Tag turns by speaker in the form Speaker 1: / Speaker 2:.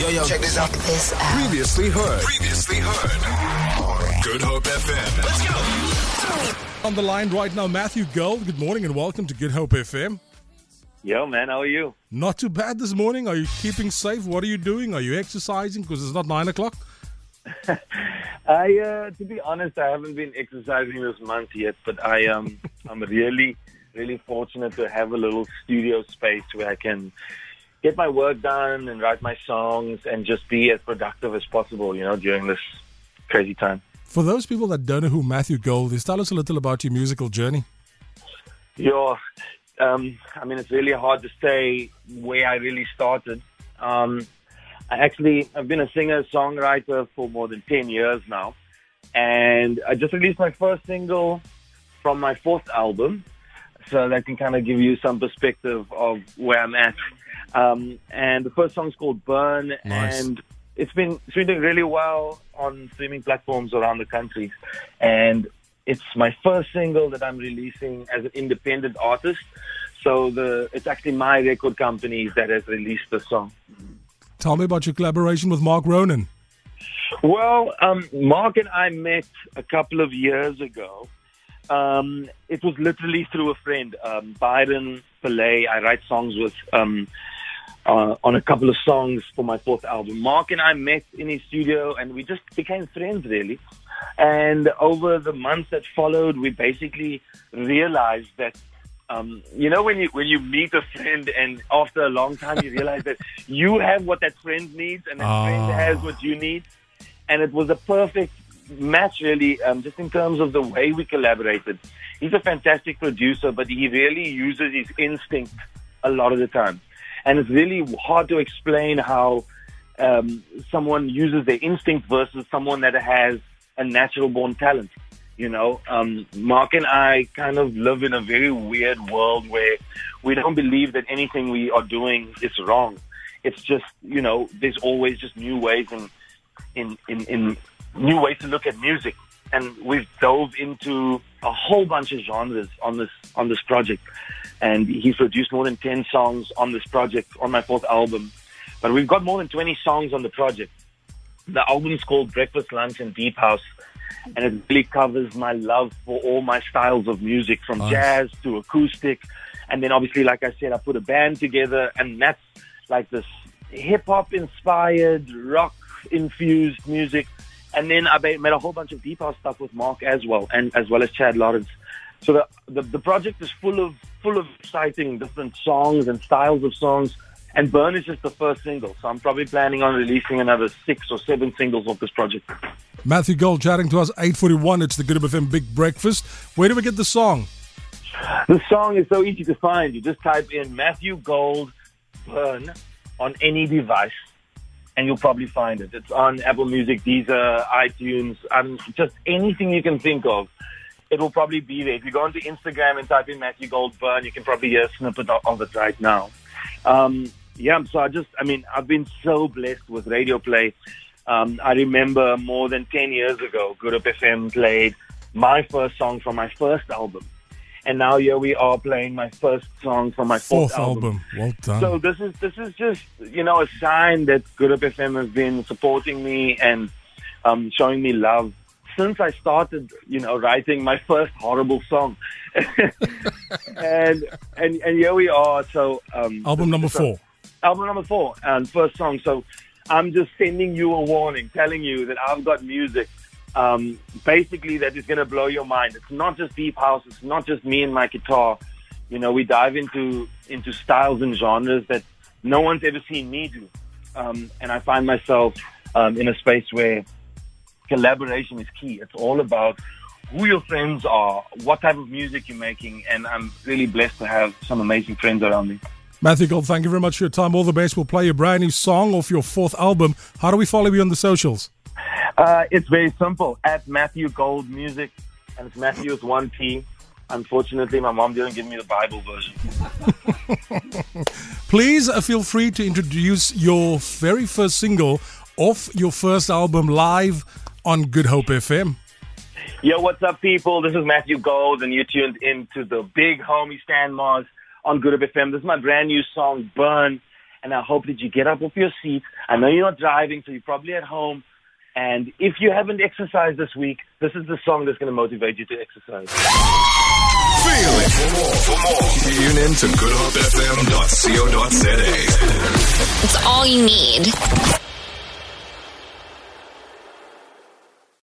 Speaker 1: Yo, yo, check this out.
Speaker 2: This out.
Speaker 3: Previously heard.
Speaker 1: Previously heard.
Speaker 3: Good Hope FM.
Speaker 1: Let's go.
Speaker 4: On the line right now, Matthew Gold. Good morning and welcome to Good Hope FM.
Speaker 5: Yo, man, how are you?
Speaker 4: Not too bad this morning. Are you keeping safe? What are you doing? Are you exercising? Because it's not nine o'clock.
Speaker 5: I, uh, to be honest, I haven't been exercising this month yet, but I um, I'm really, really fortunate to have a little studio space where I can get my work done and write my songs and just be as productive as possible, you know, during this crazy time.
Speaker 4: For those people that don't know who Matthew Gold is, tell us a little about your musical journey.
Speaker 5: Yeah, um, I mean, it's really hard to say where I really started. Um, I actually, I've been a singer songwriter for more than 10 years now. And I just released my first single from my fourth album. So that can kind of give you some perspective of where I'm at. Um, and the first song's called Burn.
Speaker 4: Nice.
Speaker 5: And it's been, it's been doing really well on streaming platforms around the country. And it's my first single that I'm releasing as an independent artist. So the, it's actually my record company that has released the song.
Speaker 4: Tell me about your collaboration with Mark Ronan.
Speaker 5: Well, um, Mark and I met a couple of years ago. Um, it was literally through a friend, um, Byron Pillay. I write songs with um, uh, on a couple of songs for my fourth album. Mark and I met in his studio, and we just became friends, really. And over the months that followed, we basically realized that um, you know when you when you meet a friend and after a long time you realize that you have what that friend needs and that friend
Speaker 4: Ah.
Speaker 5: has what you need, and it was a perfect match really, um, just in terms of the way we collaborated. He's a fantastic producer, but he really uses his instinct a lot of the time, and it's really hard to explain how um, someone uses their instinct versus someone that has a natural born talent. You know, um, Mark and I kind of live in a very weird world where we don't believe that anything we are doing is wrong. It's just, you know, there's always just new ways and in, in, in new ways to look at music. And we've dove into a whole bunch of genres on this on this project. And he's produced more than ten songs on this project on my fourth album. But we've got more than twenty songs on the project. The album is called Breakfast, Lunch, and Deep House, and it really covers my love for all my styles of music, from
Speaker 4: Nice.
Speaker 5: jazz to acoustic, and then obviously, like I said, I put a band together, and that's like this hip hop inspired, rock infused music, and then I made a whole bunch of deep house stuff with Mark as well, and as well as Chad Lawrence. So the, the the project is full of full of exciting different songs and styles of songs. And Burn is just the first single, so I'm probably planning on releasing another six or seven singles of this project.
Speaker 4: Matthew Gold chatting to us 841. It's the Good FM Big Breakfast. Where do we get the song?
Speaker 5: The song is so easy to find. You just type in Matthew Gold Burn on any device, and you'll probably find it. It's on Apple Music, Deezer, iTunes, um, just anything you can think of. It will probably be there. If you go onto Instagram and type in Matthew Gold Burn, you can probably hear a snippet of it right now. Um, yeah, so I just, I mean, I've been so blessed with radio play. Um, I remember more than 10 years ago, Good FM played my first song from my first album. And now here we are playing my first song from my fourth,
Speaker 4: Fourth album. Well done.
Speaker 5: So this is this is just you know a sign that Good Hope FM has been supporting me and um, showing me love since I started, you know, writing my first horrible song. and and and here we are. So um,
Speaker 4: album number four.
Speaker 5: album number four and first song. So I'm just sending you a warning, telling you that I've got music. Um, basically, that is going to blow your mind. It's not just deep house. It's not just me and my guitar. You know, we dive into into styles and genres that no one's ever seen me do. Um, and I find myself um, in a space where collaboration is key. It's all about who your friends are, what type of music you're making, and I'm really blessed to have some amazing friends around me.
Speaker 4: Matthew Gold, thank you very much for your time. All the best. We'll play your brand new song off your fourth album. How do we follow you on the socials?
Speaker 5: Uh, it's very simple. At Matthew Gold Music, and it's Matthew with one T. Unfortunately, my mom didn't give me the Bible version.
Speaker 4: Please uh, feel free to introduce your very first single off your first album live on Good Hope FM.
Speaker 5: Yo, what's up, people? This is Matthew Gold, and you're tuned into the big homie Stan Mars on Good Hope FM. This is my brand new song, Burn. and I hope that you get up off your seat. I know you're not driving, so you're probably at home. And if you haven't exercised this week, this is the song that's going to motivate you to exercise.
Speaker 1: Feel it. For more, for more, tune in to goodhopefm.co.za.
Speaker 2: It's all you need.